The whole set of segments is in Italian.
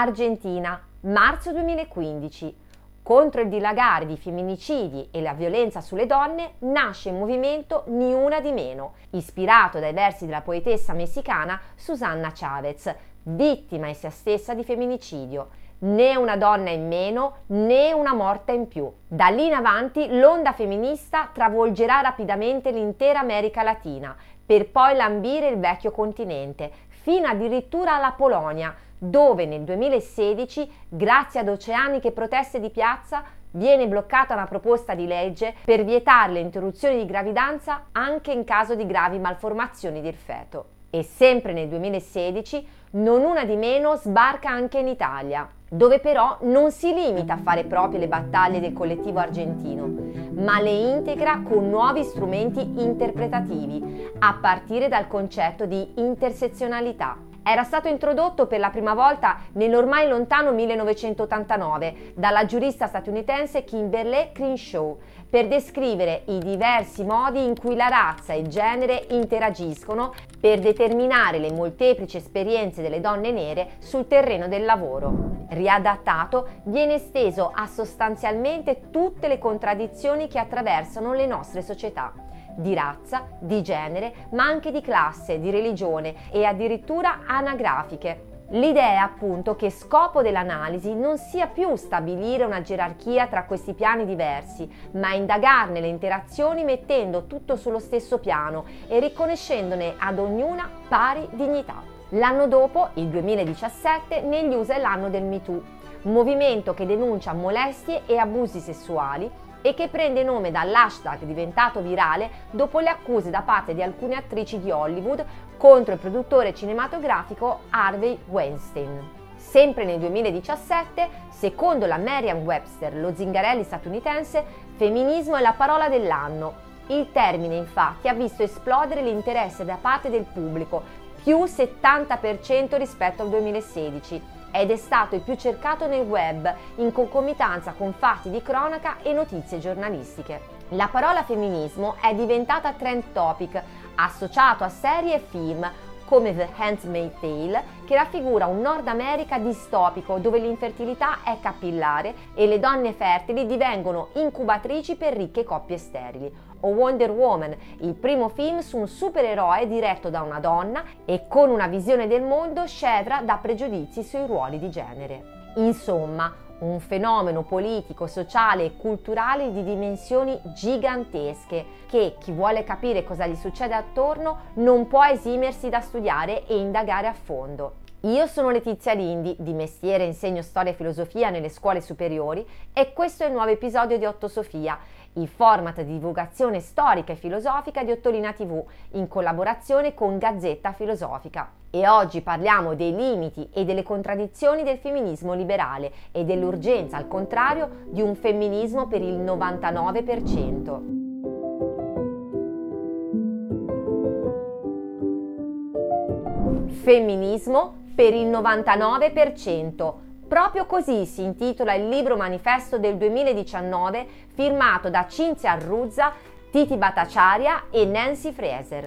Argentina, marzo 2015. Contro il dilagare di femminicidi e la violenza sulle donne nasce il movimento Ni una di meno, ispirato dai versi della poetessa messicana Susanna Chavez, vittima essa stessa di femminicidio. Né una donna in meno né una morta in più. Da lì in avanti l'onda femminista travolgerà rapidamente l'intera America Latina, per poi lambire il vecchio continente, fino addirittura alla Polonia, dove nel 2016, grazie ad oceaniche proteste di piazza, viene bloccata una proposta di legge per vietare le interruzioni di gravidanza anche in caso di gravi malformazioni del feto. E sempre nel 2016, non una di meno sbarca anche in Italia, dove però non si limita a fare proprie le battaglie del collettivo argentino, ma le integra con nuovi strumenti interpretativi, a partire dal concetto di intersezionalità era stato introdotto per la prima volta nell'ormai lontano 1989 dalla giurista statunitense Kimberly Crenshaw per descrivere i diversi modi in cui la razza e il genere interagiscono per determinare le molteplici esperienze delle donne nere sul terreno del lavoro. Riadattato, viene esteso a sostanzialmente tutte le contraddizioni che attraversano le nostre società di razza, di genere, ma anche di classe, di religione e addirittura anagrafiche. L'idea è appunto che scopo dell'analisi non sia più stabilire una gerarchia tra questi piani diversi, ma indagarne le interazioni mettendo tutto sullo stesso piano e riconoscendone ad ognuna pari dignità. L'anno dopo, il 2017, negli USA è l'anno del MeToo, movimento che denuncia molestie e abusi sessuali e che prende nome dall'hashtag diventato virale dopo le accuse da parte di alcune attrici di Hollywood contro il produttore cinematografico Harvey Weinstein. Sempre nel 2017, secondo la Merriam-Webster, lo zingarelli statunitense, femminismo è la parola dell'anno. Il termine infatti ha visto esplodere l'interesse da parte del pubblico, più 70% rispetto al 2016 ed è stato il più cercato nel web in concomitanza con fatti di cronaca e notizie giornalistiche. La parola femminismo è diventata trend topic, associato a serie e film come The Handmaid's Tale, che raffigura un Nord America distopico dove l'infertilità è capillare e le donne fertili divengono incubatrici per ricche coppie sterili, o Wonder Woman, il primo film su un supereroe diretto da una donna e con una visione del mondo scevra da pregiudizi sui ruoli di genere. Insomma, un fenomeno politico, sociale e culturale di dimensioni gigantesche che chi vuole capire cosa gli succede attorno non può esimersi da studiare e indagare a fondo. Io sono Letizia Lindi, di mestiere insegno storia e filosofia nelle scuole superiori e questo è il nuovo episodio di Otto Sofia, il format di divulgazione storica e filosofica di Ottolina TV in collaborazione con Gazzetta Filosofica. E oggi parliamo dei limiti e delle contraddizioni del femminismo liberale e dell'urgenza, al contrario, di un femminismo per il 99%. Femminismo per il 99%. Proprio così si intitola il libro manifesto del 2019 firmato da Cinzia Arruzza, Titi Bhattacharya e Nancy Fraser.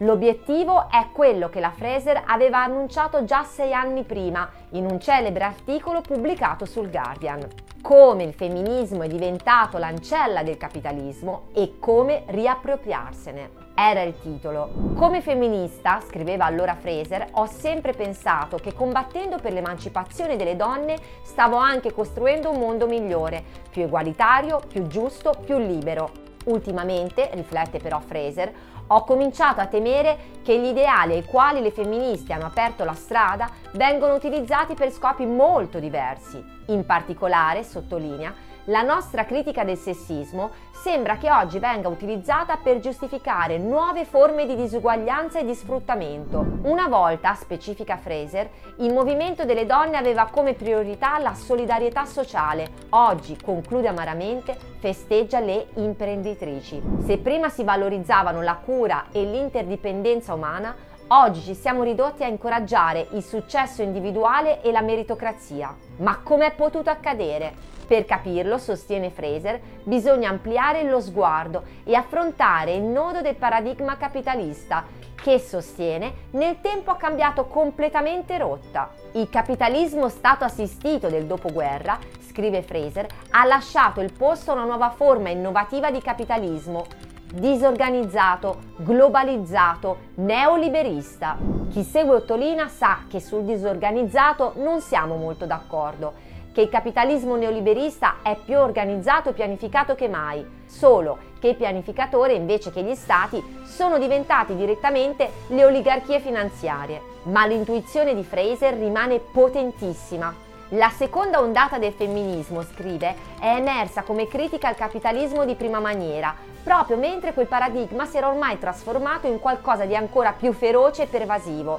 L'obiettivo è quello che la Fraser aveva annunciato già sei anni prima in un celebre articolo pubblicato sul Guardian. Come il femminismo è diventato l'ancella del capitalismo e come riappropriarsene era il titolo. Come femminista, scriveva allora Fraser, ho sempre pensato che combattendo per l'emancipazione delle donne stavo anche costruendo un mondo migliore, più egualitario, più giusto, più libero. Ultimamente, riflette però Fraser, ho cominciato a temere che gli ideali ai quali le femministe hanno aperto la strada vengono utilizzati per scopi molto diversi. In particolare, sottolinea, la nostra critica del sessismo sembra che oggi venga utilizzata per giustificare nuove forme di disuguaglianza e di sfruttamento. Una volta, specifica Fraser, il movimento delle donne aveva come priorità la solidarietà sociale. Oggi, conclude amaramente, festeggia le imprenditrici. Se prima si valorizzavano la cura e l'interdipendenza umana, Oggi ci siamo ridotti a incoraggiare il successo individuale e la meritocrazia. Ma com'è potuto accadere? Per capirlo, sostiene Fraser, bisogna ampliare lo sguardo e affrontare il nodo del paradigma capitalista che sostiene nel tempo ha cambiato completamente rotta. Il capitalismo stato assistito del dopoguerra, scrive Fraser, ha lasciato il posto a una nuova forma innovativa di capitalismo, disorganizzato, globalizzato, neoliberista. Chi segue Ottolina sa che sul disorganizzato non siamo molto d'accordo che il capitalismo neoliberista è più organizzato e pianificato che mai, solo che i pianificatori invece che gli stati sono diventati direttamente le oligarchie finanziarie. Ma l'intuizione di Fraser rimane potentissima. La seconda ondata del femminismo, scrive, è emersa come critica al capitalismo di prima maniera, proprio mentre quel paradigma si era ormai trasformato in qualcosa di ancora più feroce e pervasivo.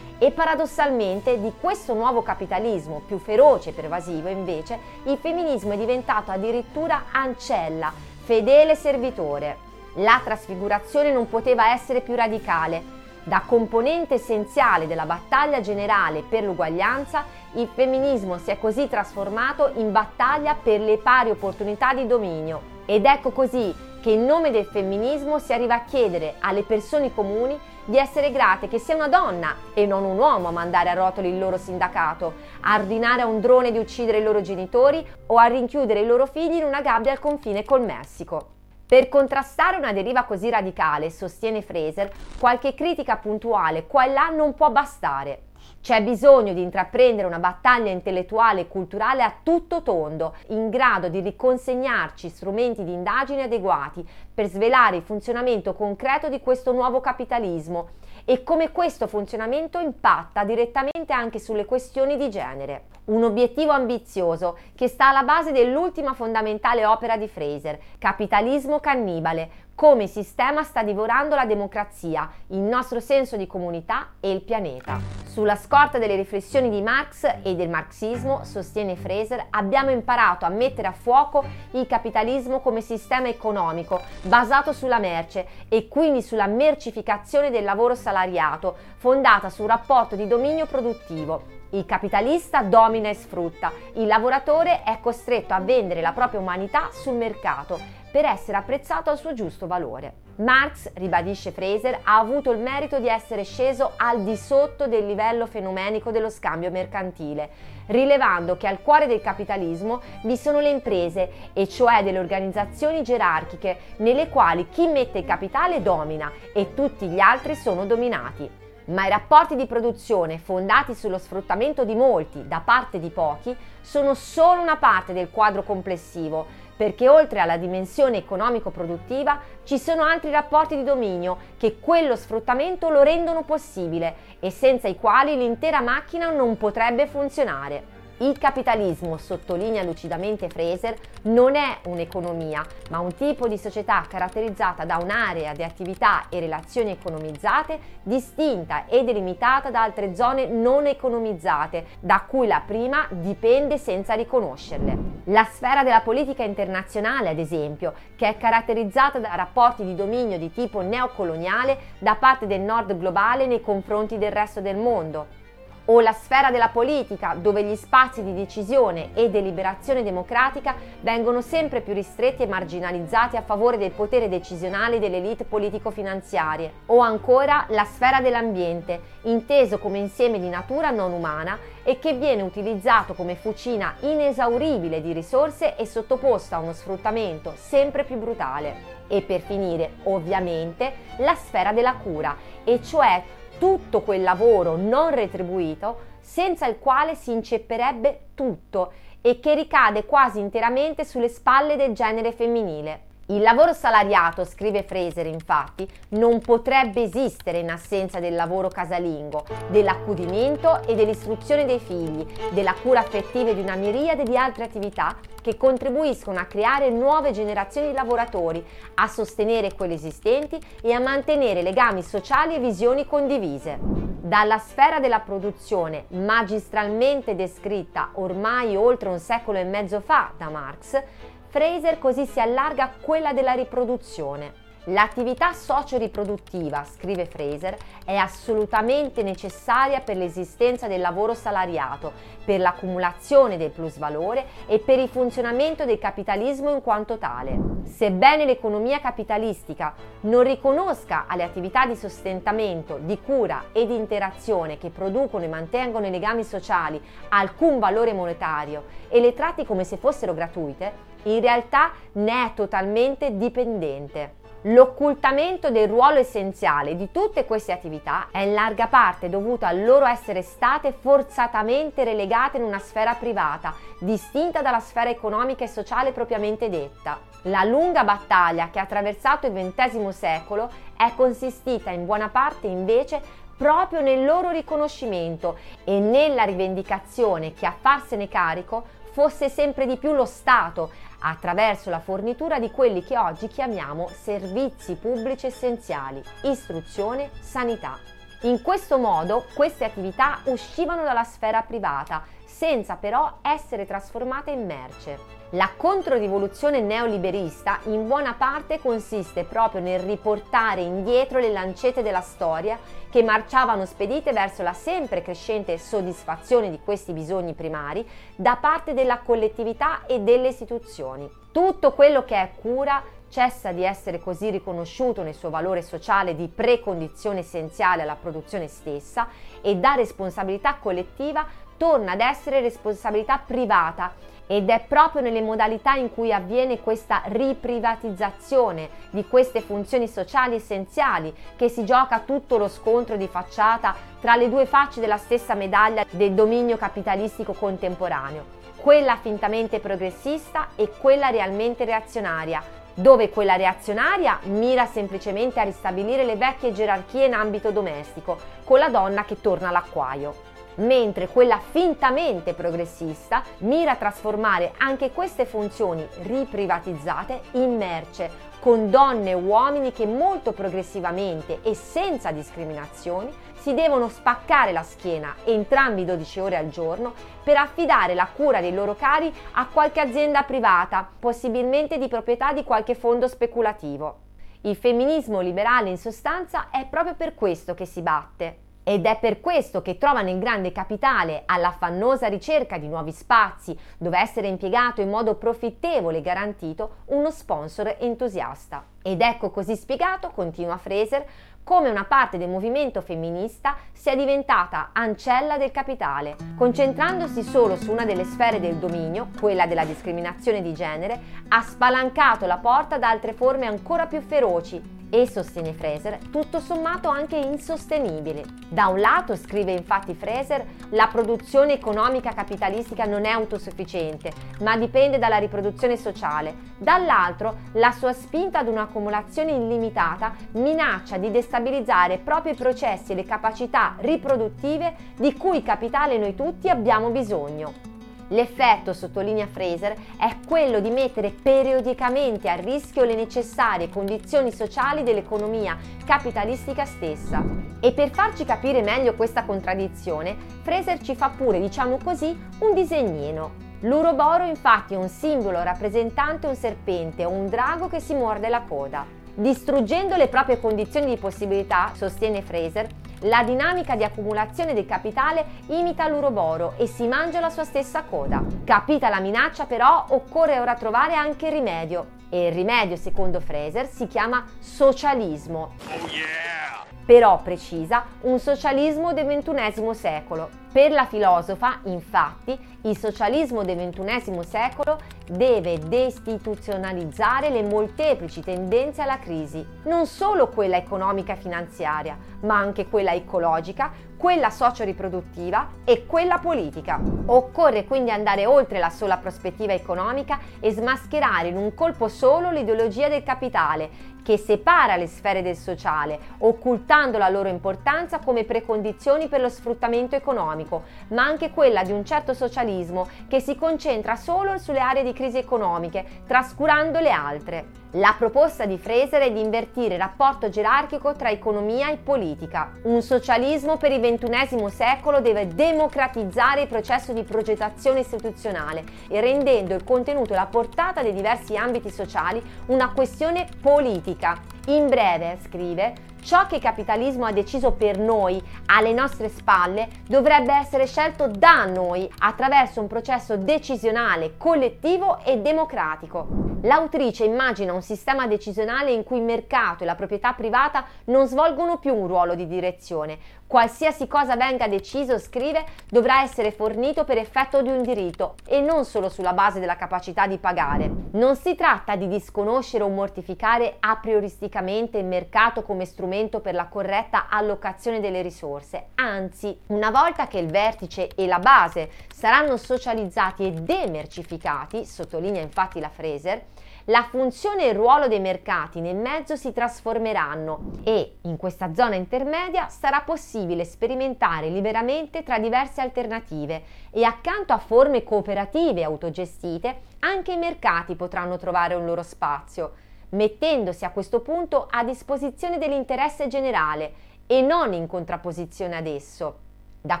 E paradossalmente di questo nuovo capitalismo più feroce e pervasivo invece il femminismo è diventato addirittura ancella, fedele servitore. La trasfigurazione non poteva essere più radicale. Da componente essenziale della battaglia generale per l'uguaglianza, il femminismo si è così trasformato in battaglia per le pari opportunità di dominio. Ed ecco così che in nome del femminismo si arriva a chiedere alle persone comuni di essere grate che sia una donna e non un uomo a mandare a rotoli il loro sindacato, a ordinare a un drone di uccidere i loro genitori o a rinchiudere i loro figli in una gabbia al confine col Messico. Per contrastare una deriva così radicale, sostiene Fraser, qualche critica puntuale qua e là non può bastare. C'è bisogno di intraprendere una battaglia intellettuale e culturale a tutto tondo, in grado di riconsegnarci strumenti di indagine adeguati per svelare il funzionamento concreto di questo nuovo capitalismo e come questo funzionamento impatta direttamente anche sulle questioni di genere. Un obiettivo ambizioso che sta alla base dell'ultima fondamentale opera di Fraser, Capitalismo cannibale, come sistema sta divorando la democrazia, il nostro senso di comunità e il pianeta. Sulla scorta delle riflessioni di Marx e del marxismo, sostiene Fraser, abbiamo imparato a mettere a fuoco il capitalismo come sistema economico basato sulla merce e quindi sulla mercificazione del lavoro salariato, fondata sul rapporto di dominio produttivo. Il capitalista domina e sfrutta, il lavoratore è costretto a vendere la propria umanità sul mercato per essere apprezzato al suo giusto valore. Marx, ribadisce Fraser, ha avuto il merito di essere sceso al di sotto del livello fenomenico dello scambio mercantile, rilevando che al cuore del capitalismo vi sono le imprese, e cioè delle organizzazioni gerarchiche nelle quali chi mette il capitale domina e tutti gli altri sono dominati ma i rapporti di produzione fondati sullo sfruttamento di molti da parte di pochi sono solo una parte del quadro complessivo, perché oltre alla dimensione economico-produttiva ci sono altri rapporti di dominio che quello sfruttamento lo rendono possibile e senza i quali l'intera macchina non potrebbe funzionare. Il capitalismo, sottolinea lucidamente Fraser, non è un'economia, ma un tipo di società caratterizzata da un'area di attività e relazioni economizzate distinta e delimitata da altre zone non economizzate, da cui la prima dipende senza riconoscerle. La sfera della politica internazionale, ad esempio, che è caratterizzata da rapporti di dominio di tipo neocoloniale da parte del nord globale nei confronti del resto del mondo, o la sfera della politica, dove gli spazi di decisione e deliberazione democratica vengono sempre più ristretti e marginalizzati a favore del potere decisionale delle elite politico-finanziarie, o ancora la sfera dell'ambiente, inteso come insieme di natura non umana e che viene utilizzato come fucina inesauribile di risorse e sottoposto a uno sfruttamento sempre più brutale. E per finire, ovviamente, la sfera della cura, e cioè tutto quel lavoro non retribuito senza il quale si incepperebbe tutto e che ricade quasi interamente sulle spalle del genere femminile. Il lavoro salariato, scrive Fraser infatti, non potrebbe esistere in assenza del lavoro casalingo, dell'accudimento e dell'istruzione dei figli, della cura affettiva e di una miriade di altre attività che contribuiscono a creare nuove generazioni di lavoratori, a sostenere quelle esistenti e a mantenere legami sociali e visioni condivise. Dalla sfera della produzione, magistralmente descritta ormai oltre un secolo e mezzo fa da Marx, Fraser così si allarga a quella della riproduzione. L'attività socio-riproduttiva, scrive Fraser, è assolutamente necessaria per l'esistenza del lavoro salariato, per l'accumulazione del plusvalore e per il funzionamento del capitalismo in quanto tale. Sebbene l'economia capitalistica non riconosca alle attività di sostentamento, di cura e di interazione che producono e mantengono i legami sociali alcun valore monetario e le tratti come se fossero gratuite, in realtà ne è totalmente dipendente. L'occultamento del ruolo essenziale di tutte queste attività è in larga parte dovuto al loro essere state forzatamente relegate in una sfera privata, distinta dalla sfera economica e sociale propriamente detta. La lunga battaglia che ha attraversato il XX secolo è consistita in buona parte invece proprio nel loro riconoscimento e nella rivendicazione che a farsene carico fosse sempre di più lo Stato attraverso la fornitura di quelli che oggi chiamiamo servizi pubblici essenziali, istruzione, sanità. In questo modo queste attività uscivano dalla sfera privata, senza però essere trasformate in merce. La controrivoluzione neoliberista in buona parte consiste proprio nel riportare indietro le lancette della storia che marciavano spedite verso la sempre crescente soddisfazione di questi bisogni primari da parte della collettività e delle istituzioni. Tutto quello che è cura cessa di essere così riconosciuto nel suo valore sociale di precondizione essenziale alla produzione stessa e da responsabilità collettiva torna ad essere responsabilità privata ed è proprio nelle modalità in cui avviene questa riprivatizzazione di queste funzioni sociali essenziali che si gioca tutto lo scontro di facciata tra le due facce della stessa medaglia del dominio capitalistico contemporaneo, quella fintamente progressista e quella realmente reazionaria, dove quella reazionaria mira semplicemente a ristabilire le vecchie gerarchie in ambito domestico, con la donna che torna all'acquaio mentre quella fintamente progressista mira a trasformare anche queste funzioni riprivatizzate in merce, con donne e uomini che molto progressivamente e senza discriminazioni si devono spaccare la schiena entrambi 12 ore al giorno per affidare la cura dei loro cari a qualche azienda privata, possibilmente di proprietà di qualche fondo speculativo. Il femminismo liberale in sostanza è proprio per questo che si batte, ed è per questo che trova nel grande capitale, all'affannosa ricerca di nuovi spazi dove essere impiegato in modo profittevole e garantito, uno sponsor entusiasta. Ed ecco così spiegato, continua Fraser, come una parte del movimento femminista sia diventata ancella del capitale, concentrandosi solo su una delle sfere del dominio, quella della discriminazione di genere, ha spalancato la porta ad altre forme ancora più feroci e, sostiene Fraser, tutto sommato anche insostenibili. Da un lato, scrive infatti Fraser, la produzione economica capitalistica non è autosufficiente, ma dipende dalla riproduzione sociale. Dall'altro, la sua spinta ad un'accumulazione illimitata minaccia di destabilizzare proprio i processi e le capacità riproduttive di cui capitale noi tutti abbiamo bisogno. L'effetto, sottolinea Fraser, è quello di mettere periodicamente a rischio le necessarie condizioni sociali dell'economia capitalistica stessa. E per farci capire meglio questa contraddizione, Fraser ci fa pure, diciamo così, un disegnino. L'uroboro infatti è un simbolo rappresentante un serpente o un drago che si morde la coda. Distruggendo le proprie condizioni di possibilità, sostiene Fraser, la dinamica di accumulazione del capitale imita l'uroboro e si mangia la sua stessa coda. Capita la minaccia però occorre ora trovare anche il rimedio e il rimedio secondo Fraser si chiama socialismo. Oh yeah! Però precisa un socialismo del XXI secolo. Per la filosofa, infatti, il socialismo del XXI secolo deve deistituzionalizzare le molteplici tendenze alla crisi, non solo quella economica e finanziaria, ma anche quella ecologica, quella socio-riproduttiva e quella politica. Occorre quindi andare oltre la sola prospettiva economica e smascherare in un colpo solo l'ideologia del capitale, che separa le sfere del sociale, occultando la loro importanza come precondizioni per lo sfruttamento economico, ma anche quella di un certo socialismo che si concentra solo sulle aree di crisi economiche, trascurando le altre. La proposta di Fraser è di invertire il rapporto gerarchico tra economia e politica. Un socialismo per il XXI secolo deve democratizzare il processo di progettazione istituzionale e rendendo il contenuto e la portata dei diversi ambiti sociali una questione politica In breve, scrive, ciò che il capitalismo ha deciso per noi, alle nostre spalle, dovrebbe essere scelto da noi attraverso un processo decisionale, collettivo e democratico. L'autrice immagina un sistema decisionale in cui il mercato e la proprietà privata non svolgono più un ruolo di direzione. Qualsiasi cosa venga deciso, scrive, dovrà essere fornito per effetto di un diritto e non solo sulla base della capacità di pagare. Non si tratta di disconoscere o mortificare a prioristicamente il mercato come strumento per la corretta allocazione delle risorse, anzi, una volta che il vertice e la base saranno socializzati e demercificati, sottolinea infatti la Fraser, la funzione e il ruolo dei mercati nel mezzo si trasformeranno e in questa zona intermedia sarà possibile sperimentare liberamente tra diverse alternative e accanto a forme cooperative autogestite anche i mercati potranno trovare un loro spazio, mettendosi a questo punto a disposizione dell'interesse generale e non in contrapposizione ad esso. Da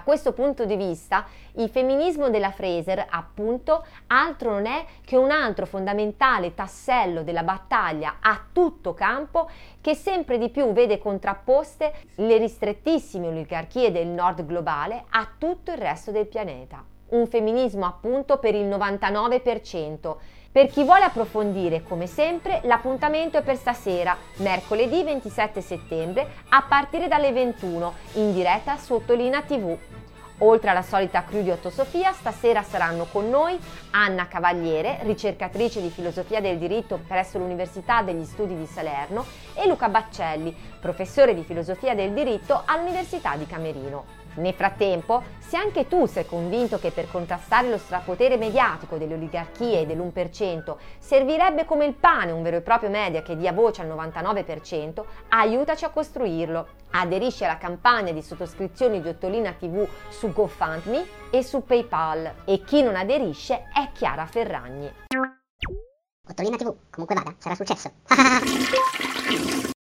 questo punto di vista, il femminismo della Fraser, appunto, altro non è che un altro fondamentale tassello della battaglia a tutto campo che sempre di più vede contrapposte le ristrettissime oligarchie del nord globale a tutto il resto del pianeta. Un femminismo appunto per il 99%. Per chi vuole approfondire, come sempre, l'appuntamento è per stasera, mercoledì 27 settembre, a partire dalle 21, in diretta su Ottolina TV. Oltre alla solita crew di Otto Sofia, stasera saranno con noi Anna Cavaliere, ricercatrice di filosofia del diritto presso l'Università degli Studi di Salerno, e Luca Baccelli, professore di filosofia del diritto all'Università di Camerino. Nel frattempo, se anche tu sei convinto che per contrastare lo strapotere mediatico delle oligarchie e dell'1% servirebbe come il pane un vero e proprio media che dia voce al 99%, aiutaci a costruirlo. Aderisci alla campagna di sottoscrizione di Ottolina TV su GoFundMe e su PayPal. E chi non aderisce è Chiara Ferragni. Ottolina TV, comunque vada, sarà successo.